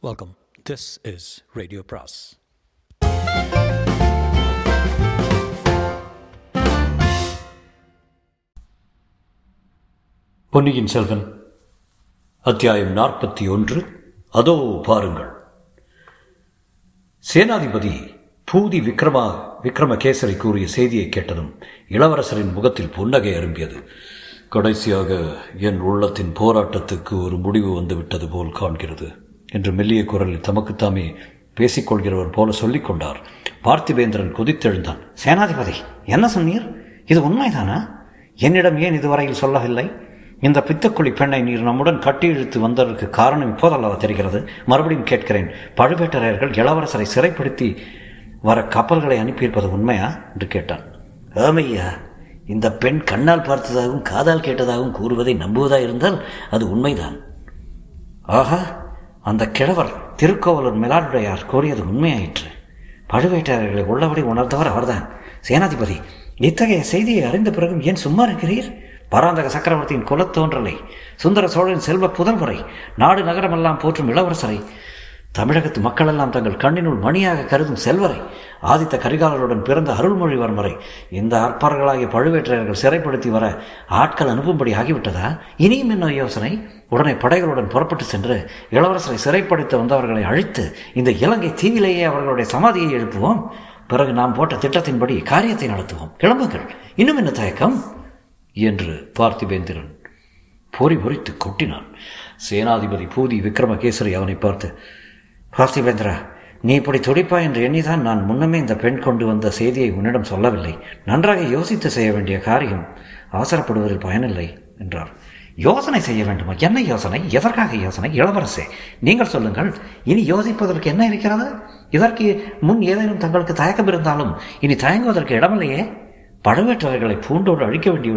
Welcome this is radio பிராஸ் பொன்னியின் செல்வன் அத்தியாயம் நாற்பத்தி ஒன்று அதோ பாருங்கள். சேனாதிபதி பூதி விக்ரமா விக்ரமகேசரி கூறிய செய்தியை கேட்டதும் இளவரசரின் முகத்தில் புன்னகை அரும்பியது. கடைசியாக என் உள்ளத்தின் போராட்டத்துக்கு ஒரு முடிவு வந்துவிட்டது போல் காண்கிறது. என்று மெல்லிய குரலில் தமக்குத்தாமே பேசிக்கொள்கிறவர் போல சொல்லிக் கொண்டார். பார்த்திவேந்திரன் குதித்தெழுந்தான். சேனாதிபதி என்ன சொன்னீர்? இது உண்மைதானா? என்னிடம் ஏன் இதுவரையில் சொல்லவில்லை? இந்த பித்தக்குழி பெண்ணை நீர் நம்முடன் கட்டி இழுத்து வந்ததற்கு காரணம் இப்போதல்லவா தெரிகிறது? மறுபடியும் கேட்கிறேன். பழுவேட்டரையர்கள் இளவரசரை சிறைப்படுத்தி வர கப்பல்களை அனுப்பியிருப்பது உண்மையா? என்று கேட்டான். ஆமையா இந்த பெண் கண்ணால் பார்த்ததாகவும் காதால் கேட்டதாகவும் கூறுவதை நம்புவதாக இருந்தால் அது உண்மைதான். ஆஹா அந்த கிழவர் திருக்கோவலூர் மிலாடுடையார் கூறியது உண்மையாயிற்று. பழுவேட்டரையர்களை உள்ளபடி உணர்ந்தவர் அவர்தான். சேனாதிபதி இத்தகைய செய்தியை அறிந்த பிறகும் ஏன் சும்மா இருக்கிறீர்? பராந்தக சக்கரவர்த்தியின் குலத்தோன்றலை சுந்தர சோழன் செல்வ புதல்வரை நாடு நகரமெல்லாம் போற்றும் இளவரசரை தமிழகத்து மக்களெல்லாம் தங்கள் கண்ணினுள் மணியாக கருதும் செல்வரை ஆதித்த கரிகாலருடன் பிறந்த அருள்மொழிவர்மரை இந்த அற்பர்களாகிய பழுவேற்றையர்கள் சிறைப்படுத்தி வர ஆட்கள் அனுப்பும்படி ஆகிவிட்டதா? இனியும் என்ன யோசனை? உடனே படைகளுடன் புறப்பட்டு சென்று இளவரசரை சிறைப்படுத்த வந்தவர்களை அழித்து இந்த இலங்கை தீவிலேயே அவர்களுடைய சமாதியை எழுப்புவோம். பிறகு நாம் போட்ட திட்டத்தின்படி காரியத்தை நடத்துவோம். கிளம்புங்கள். இன்னும் என்ன தயக்கம்? என்று பார்த்திபேந்திரன் பொறி பொறித்து கொட்டினான். சேனாதிபதி பூதி விக்ரமகேசரி அவனை பார்த்து பார்த்திபேந்திரா நீ இப்படி துடிப்பா என்று எண்ணிதான் நான் முன்னமே இந்த பெண் கொண்டு வந்த செய்தியை உன்னிடம் சொல்லவில்லை. நன்றாக யோசித்து செய்ய வேண்டிய காரியம். அவசரப்படுவதில் பயனில்லை. என்றார். யோசனை செய்ய வேண்டுமா? என்ன யோசனை? எதற்காக யோசனை? இளவரசே நீங்கள் சொல்லுங்கள். இனி யோசிப்பதற்கு என்ன இருக்கிறது? இதற்கு முன் ஏதேனும் தங்களுக்கு தயக்கம் இருந்தாலும் இனி தயங்குவதற்கு இடமில்லையே. பழவேற்றவர்களை பூண்டோடு அழிக்க வேண்டிய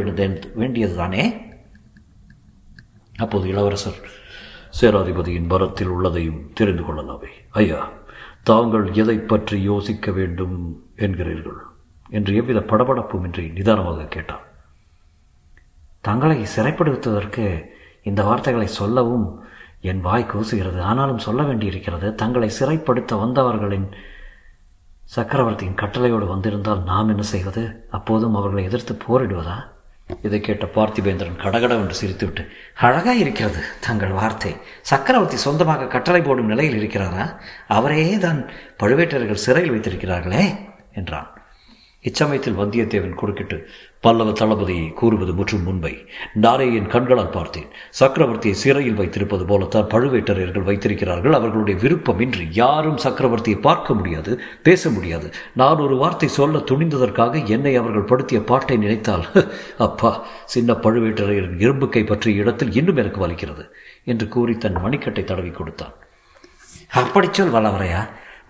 வேண்டியதுதானே? அப்போது இளவரசர் சேராதிபதியின் பரத்தில் உள்ளதையும் தெரிந்து கொள்ளலாமே. ஐயா தாங்கள் எதை பற்றி யோசிக்க வேண்டும் என்கிறீர்கள்? என்று எவ்வித படபடப்புமின்றி நிதானமாக கேட்டார் தங்களை சிறைப்படுத்துவதற்கு இந்த வார்த்தைகளை சொல்லவும் என் வாய் கூசுகிறது. ஆனாலும் சொல்ல வேண்டியிருக்கிறது தங்களை சிறைப்படுத்த வந்தவர்களின் சக்கரவர்த்தியின் கட்டளையோடு வந்திருந்தால் நாம் என்ன செய்வது? அப்போதும் அவர்களை எதிர்த்து போரிடுவதா? இதை கேட்ட பார்த்திபேந்திரன் கடகட என்று சிரித்துவிட்டு அழகா இருக்கிறது தங்கள் வார்த்தை. சக்கரவர்த்தி சொந்தமாக கட்டளை போடும் நிலையில் இருக்கிறாரா? அவரே தான் பழுவேட்டர்கள் சிறையில் வைத்திருக்கிறார்களே என்றான். இச்சமயத்தில் வந்தியத்தேவன் குறுக்கிட்டு பல்லவ தளபதியை கூறுவது முற்றும் முன்பை நானே என் கண்களால் பார்த்தேன். சக்கரவர்த்தியை சிறையில் வைத்திருப்பது போலத்தான் பழுவேட்டரையர்கள் வைத்திருக்கிறார்கள். அவர்களுடைய விருப்பமின்றி யாரும் சக்கரவர்த்தியை பார்க்க முடியாது பேச முடியாது. நான் ஒரு வார்த்தை சொல்ல துணிந்ததற்காக என்னை அவர்கள் படுத்திய பாட்டை நினைத்தால் அப்பா சின்ன பழுவேட்டரையரின் இரும்பு கை பற்றிய இடத்தில் இன்னும் எனக்கு வலிக்கிறது என்று கூறி தன் மணிக்கட்டை தடவி கொடுத்தான். அப்படி சொல் வல்லவரையா.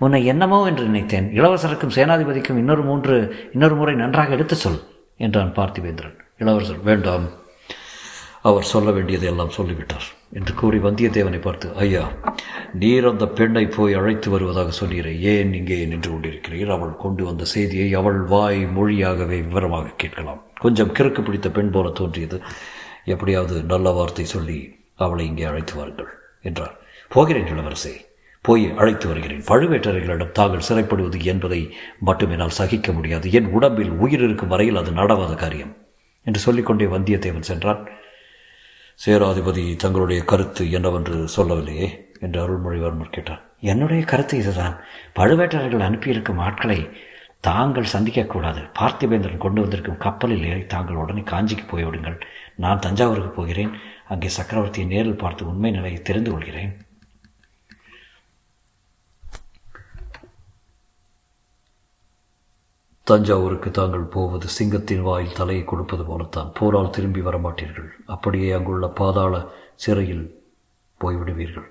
உன்னை என்னமோ என்று நினைத்தேன். இளவரசருக்கும் சேனாதிபதிக்கும் இன்னொரு மூன்று இன்னொரு முறை நன்றாக எடுத்து சொல். என்றான் பார்த்திவேந்திரன். இளவரசர் வேண்டாம். அவர் சொல்ல வேண்டியதை எல்லாம் சொல்லிவிட்டார். என்று கூறி வந்தியத்தேவனை பார்த்து ஐயா நீர் அந்த பெண்ணை போய் அழைத்து வருவதாக சொன்னீரே. ஏன் இங்கே நின்று கொண்டிருக்கிறீர்? அவள் கொண்டு வந்த செய்தியை அவள் வாய் மொழியாகவே விவரமாக கேட்கலாம். கொஞ்சம் கிறுக்கு பிடித்த பெண் போல தோன்றியது. எப்படியாவது நல்ல வார்த்தை சொல்லி அவளை இங்கே அழைத்து வாருங்கள் என்றார். போகிறேன் இளவரசே. போய் அழைத்து வருகிறேன். பழுவேட்டரைகளிடம் தாங்கள் சிறைப்படுவது என்பதை மட்டும் என்னால் சகிக்க முடியாது. என் உடம்பில் உயிர் இருக்கும் வரையில் அது நடவாத காரியம் என்று சொல்லிக்கொண்டே வந்தியத்தேவன் சென்றான். சேராதிபதி தங்களுடைய கருத்து என்னவென்று சொல்லவில்லையே என்று அருள்மொழிவர்மர் கேட்டார். என்னுடைய கருத்து இதுதான். பழுவேட்டரர்கள் அனுப்பியிருக்கும் ஆட்களை தாங்கள் சந்திக்கக்கூடாது பார்த்திபேந்திரன் கொண்டு வந்திருக்கும் கப்பலில் ஏறி தாங்கள் உடனே காஞ்சிக்கு போய்விடுங்கள். நான் தஞ்சாவூருக்கு போகிறேன். அங்கே சக்கரவர்த்தியை நேரில் பார்த்து உண்மை நிலையை தெரிந்து கொள்கிறேன். தஞ்சாவூருக்கு தாங்கள் போவது சிங்கத்தின் வாயில் தலையை கொடுப்பது போலத்தான். போரால் திரும்பி வரமாட்டீர்கள். அப்படியே அங்குள்ள பாதாள சிறையில் போய்விடுவீர்கள்.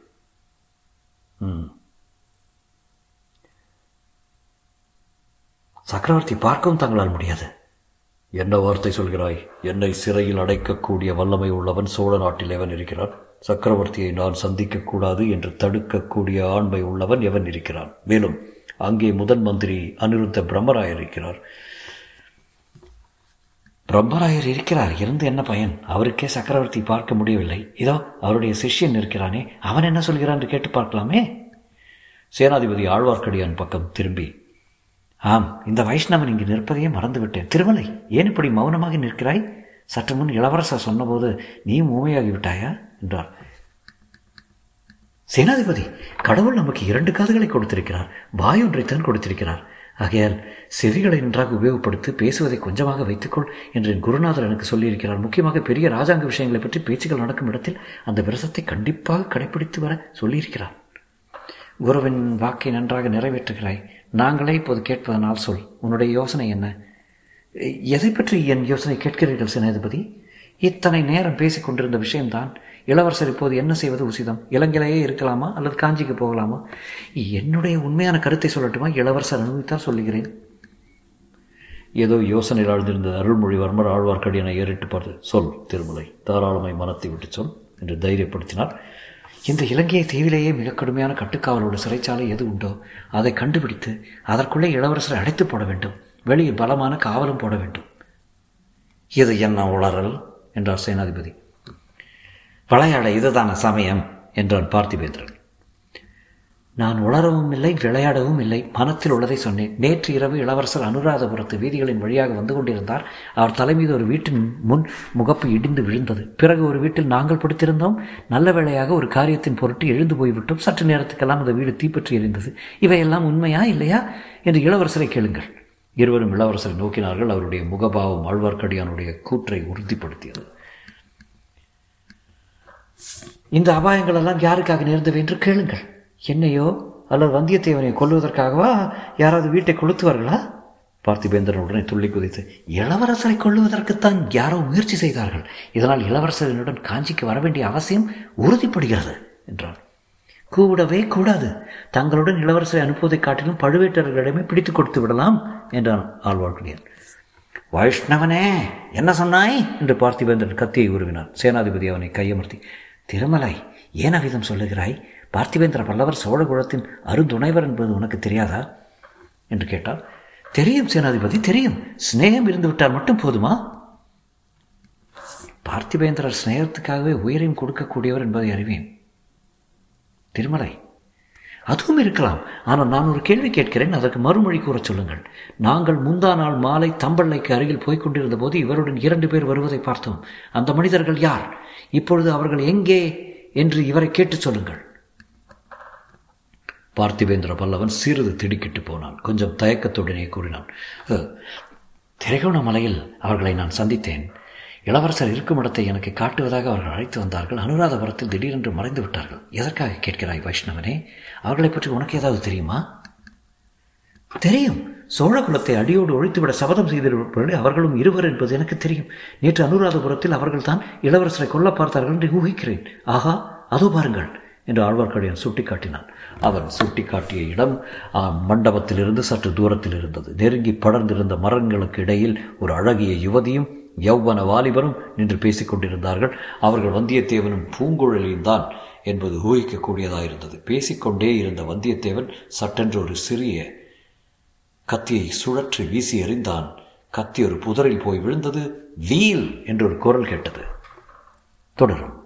சக்கரவர்த்தி பார்க்கவும் தங்களால் முடியாது. என்ன வார்த்தை சொல்கிறாய்? என்னை சிறையில் அடைக்கக்கூடிய வல்லமை உள்ளவன் சோழ நாட்டில் எவன் இருக்கிறான்? சக்கரவர்த்தியை நான் சந்திக்கக்கூடாது என்று தடுக்கக்கூடிய ஆண்மை உள்ளவன் எவன் இருக்கிறான்? மேலும் அங்கே முதன் மந்திரி அனிருத்த பிரம்மராயர் இருக்கிறார் பிரம்மராயர் இருக்கிறார். இருந்து என்ன பயன்? அவருக்கே சக்கரவர்த்தி பார்க்க முடியவில்லை. இதோ அவருடைய சிஷ்யன் இருக்கிறானே அவன் என்ன சொல்கிறான் என்று கேட்டு பார்க்கலாமே? சேனாதிபதி ஆழ்வார்க்கடியான் பக்கம் திரும்பி ஆம் இந்த வைஷ்ணவன் இங்கு நிற்பதையே மறந்துவிட்டேன். திருமலை ஏன் இப்படி மௌனமாக நிற்கிறாய்? சற்று முன் இளவரசர் சொன்னபோது நீயும் ஊமையாகிவிட்டாயா? என்றார். சேனாதிபதி கடவுள் நமக்கு இரண்டு காதுகளை கொடுத்திருக்கிறார். வாய் ஒன்றைத்தான் கொடுத்திருக்கிறார். ஆகையால் செவிகளை நன்றாக உபயோகப்படுத்தி பேசுவதை கொஞ்சமாக வைத்துக்கொள் என்று என் குருநாதர் எனக்கு சொல்லியிருக்கிறார். முக்கியமாக பெரிய ராஜாங்க விஷயங்களை பற்றி பேச்சுகள் நடக்கும் இடத்தில் அந்த விரசத்தை கண்டிப்பாக கடைபிடித்து வர சொல்லியிருக்கிறார். குருவின் வாக்கை நன்றாக நிறைவேற்றுகிறாய். நாங்களே இப்போது கேட்பதனால் சொல் உன்னுடைய யோசனை என்ன? எதை பற்றி என் யோசனை கேட்கிறீர்கள் சேனாதிபதி? இத்தனை நேரம் பேசிக்கொண்டிருந்த விஷயம்தான் இளவரசர் இப்போது என்ன செய்வது உசிதம்? இலங்கையிலேயே இருக்கலாமா? அல்லது காஞ்சிக்கு போகலாமா? என்னுடைய உண்மையான கருத்தை சொல்லட்டுமா? இளவரசர் அனுபவித்தால் சொல்லுகிறேன். ஏதோ யோசனையில் ஆழ்ந்திருந்த அருள்மொழிவர்மர் ஆழ்வார்க்கடியனை ஏறிட்டு பார்த்து சொல் திருமலை தாராளமை மனத்தை விட்டு சொல் என்று தைரியப்படுத்தினார். இந்த இலங்கையை தீவிலேயே மிக கடுமையான கட்டுக்காவலோட சிறைச்சாலை எது உண்டோ அதை கண்டுபிடித்து அதற்குள்ளே இளவரசரை அடைத்து போட வேண்டும். வெளியில் பலமான காவலும் போட வேண்டும். இது என்ன உளறல்? என்றார் சேனாதிபதி. விளையாட இதுதான சமயம் என்றான் பார்த்திபேந்திரன். நான் உளரவும் இல்லை விளையாடவும் இல்லை மனத்தில் உள்ளதை சொன்னேன். நேற்று இரவு இளவரசர் அனுராதபுரத்து வீதிகளின் வழியாக வந்து கொண்டிருந்தார். அவர் தலைமீது ஒரு வீட்டின் முன் முகப்பு இடிந்து விழுந்தது. பிறகு ஒரு வீட்டில் நாங்கள் படுத்திருந்தோம். நல்ல வேளையாக ஒரு காரியத்தின் பொருட்டு எழுந்து போய்விட்டோம். சற்று நேரத்துக்கெல்லாம் அந்த வீடு தீப்பற்றி எரிந்தது. இவையெல்லாம் உண்மையா இல்லையா என்று இளவரசரை கேளுங்கள். இருவரும் இளவரசரை நோக்கினார்கள். அவருடைய முகபாவம் ஆழ்வார்க்கடியானுடைய கூற்றை உறுதிப்படுத்தியது. இந்த அபாயங்கள் எல்லாம் யாருக்காக நேர்ந்தவை என்று கேளுங்கள். என்னையோ அல்லது வந்தியத்தேவனை கொல்லுவதற்காகவா யாராவது வீட்டை கொளுத்துவார்களா? பார்த்திபேந்திரன் உடனே துள்ளி குதித்து இளவரசரை கொள்ளுவதற்குத்தான் யாரோ முயற்சி செய்தார்கள். இதனால் இளவரசரினுடன் காஞ்சிக்கு வர வேண்டிய அவசியம் உறுதிப்படுகிறது என்றான். கூடவே கூடாது. தங்களுடன் இளவரசரை அனுப்புவதைக் காட்டிலும் பழுவேட்டர்களிடமே பிடித்து கொடுத்து விடலாம் என்றான் ஆழ்வார்க்கடியான். வைஷ்ணவனே என்ன சொன்னாய்? என்று பார்த்திபேந்திரன் கத்தியை உருவினான். சேனாதிபதி அவனை கையமர்த்தி திருமலை ஏன் அவ்விதம் சொல்லுகிறாய்? பார்த்திவேந்திர பல்லவர் சோழகுலத்தின் அருந்துணைவர் என்பது உனக்கு தெரியாதா? என்று கேட்டால் தெரியும் சேனாதிபதி தெரியும். சிநேகம் இருந்து விட்டால் மட்டும் போதுமா? பார்த்திபேந்திரர் ஸ்நேகத்துக்காகவே உயிரையும் கொடுக்கக்கூடியவர் என்பதை அறிவேன். திருமலை அதுவும் இருக்கலாம். ஆனால் நான் ஒரு கேள்வி கேட்கிறேன் அதற்கு மறுமொழி கூறச் சொல்லுங்கள். நாங்கள் முந்தா நாள் மாலை தம்பள்ளைக்கு அருகில் போய்க் கொண்டிருந்த போது இவருடன் இரண்டு பேர் வருவதை பார்த்தோம். அந்த மனிதர்கள் யார்? இப்பொழுது அவர்கள் எங்கே என்று இவரை கேட்டு சொல்லுங்கள். பார்த்திபேந்திர பல்லவன் சிறிது திடுக்கிட்டு போனான். கொஞ்சம் தயக்கத்துடனே கூறினான் திரைகோணமலையில் அவர்களை நான் சந்தித்தேன். இளவரசர் இருக்கும் இடத்தை எனக்கு காட்டுவதாக அவர்கள் அழைத்து வந்தார்கள். அனுராதபுரத்தில் திடீரென்று மறைந்து விட்டார்கள். எதற்காக கேட்கிறாய் வைஷ்ணவனே? அவர்களை பற்றி உனக்கு ஏதாவது தெரியுமா? தெரியும். சோழகுலத்தை அடியோடு ஒழித்துவிட சபதம் செய்திருப்பவர்கள் அவர்களும் இருவர் என்பது எனக்கு தெரியும். நேற்று அனுராதபுரத்தில் அவர்கள் தான் இளவரசரை கொல்ல பார்த்தார்கள் என்று ஊகிக்கிறேன். ஆஹா அதோ பாருங்கள் என்று ஆழ்வார்க்கடியான் சுட்டிக்காட்டினான். அவன் சுட்டிக்காட்டிய இடம் மண்டபத்திலிருந்து சற்று தூரத்தில் இருந்தது. நெருங்கி படர்ந்திருந்த மரங்களுக்கு இடையில் ஒரு அழகிய யுவதியும் யௌவன வாலிபரும் நின்று பேசிக் கொண்டிருந்தார்கள் அவர்கள் வந்தியத்தேவனும் பூங்குழலியும் தான் என்பது ஊகிக்கக்கூடியதாயிருந்தது பேசிக்கொண்டே இருந்த வந்தியத்தேவன் சட்டென்று ஒரு சிறிய கத்தியை சுழற்றி வீசி எறிந்தான். கத்தி ஒரு புதரில் போய் விழுந்தது. வீல் என்று ஒரு குரல் கேட்டது. தொடரும்.